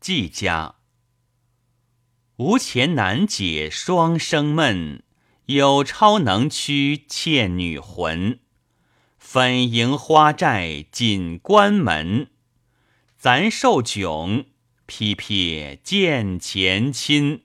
季家。无钱难解双生闷，有超能驱倩女魂。粉迎花寨紧关门，咱受窘，批撇见前亲。